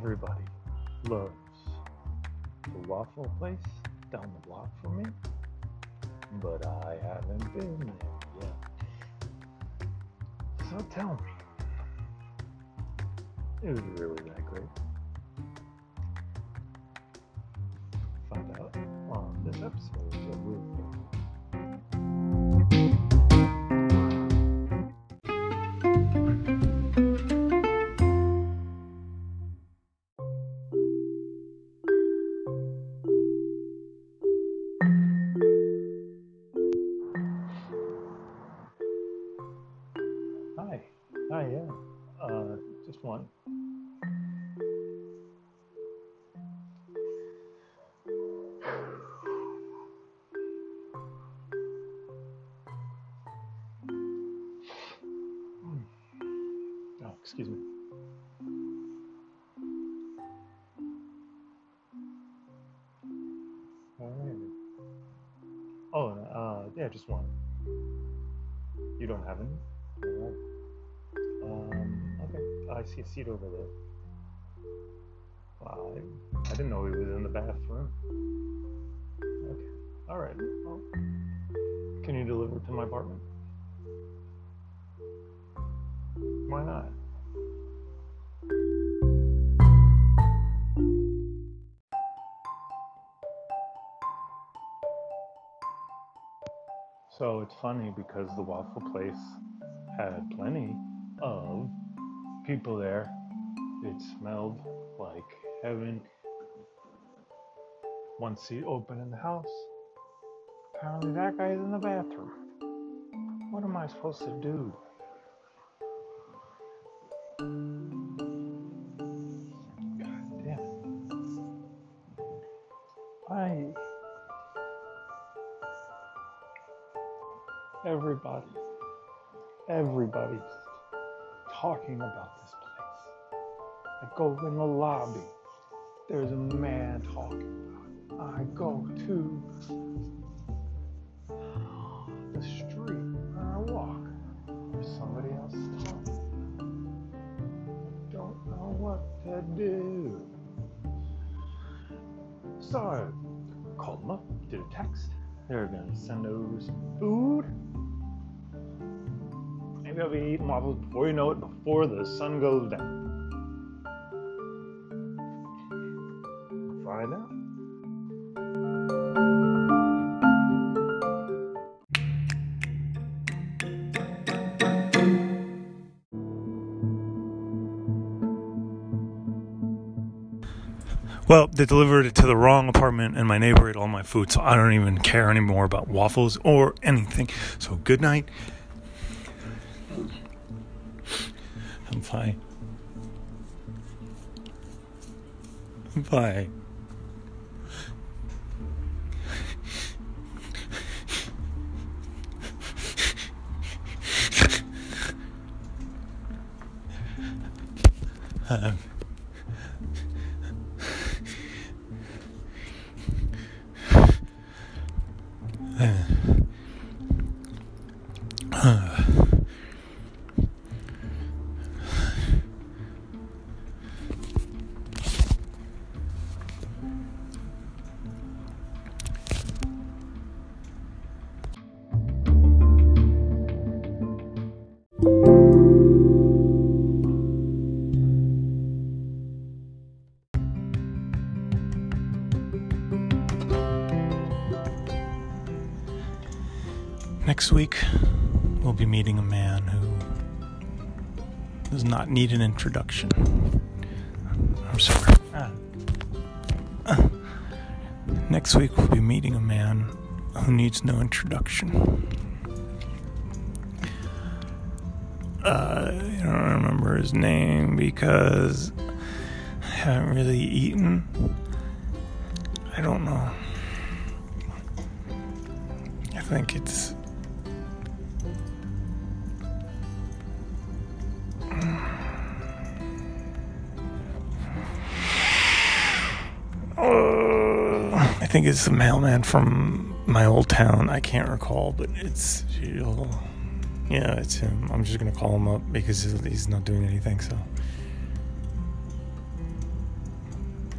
Everybody loves the waffle place down the block from me, but I haven't been there yet. So tell me, is it really that great? Find out on this episode excuse me. All right. Oh, uh, yeah, just one. You don't have any? Um, okay. I see a seat over there. Wow, I, I didn't know he was in the bathroom. Okay. All right. Well, can you deliver to my apartment? Why not? So it's funny because the waffle place had plenty of people there. It smelled like heaven. One seat open in the house. Apparently, that guy's in the bathroom. What am I supposed to do? Everybody everybody's talking about this place. I go in the lobby, there's a man talking about it. I go to the street and I walk, there's somebody else talking. I don't know what to do. So called them up, did a text. They're gonna send over some food. Eating waffles before you know it, before the sun goes down. Find out. Well, they delivered it to the wrong apartment, and my neighbor ate all my food, so I don't even care anymore about waffles or anything. So, good night. I'm fine. Fine. Um, Next week, we'll be meeting a man who does not need an introduction. I'm sorry. Ah. Next week, we'll be meeting a man who needs no introduction. Uh, I don't remember his name because I haven't really eaten. I don't know. I think it's. I think it's the mailman from my old town. I can't recall, but it's yeah, it's him. I'm just gonna call him up because he's not doing anything. So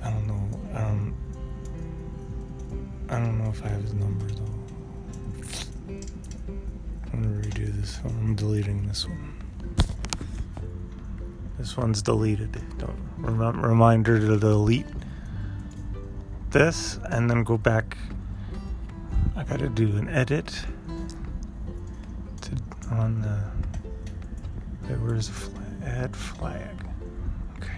I don't know. Um, I don't know if I have his number though. I'm gonna redo this one. I'm deleting this one. This one's deleted. Don't rem- reminder to delete this and then go back. I gotta do an edit to on the. Where's the flag? Add flag. Okay.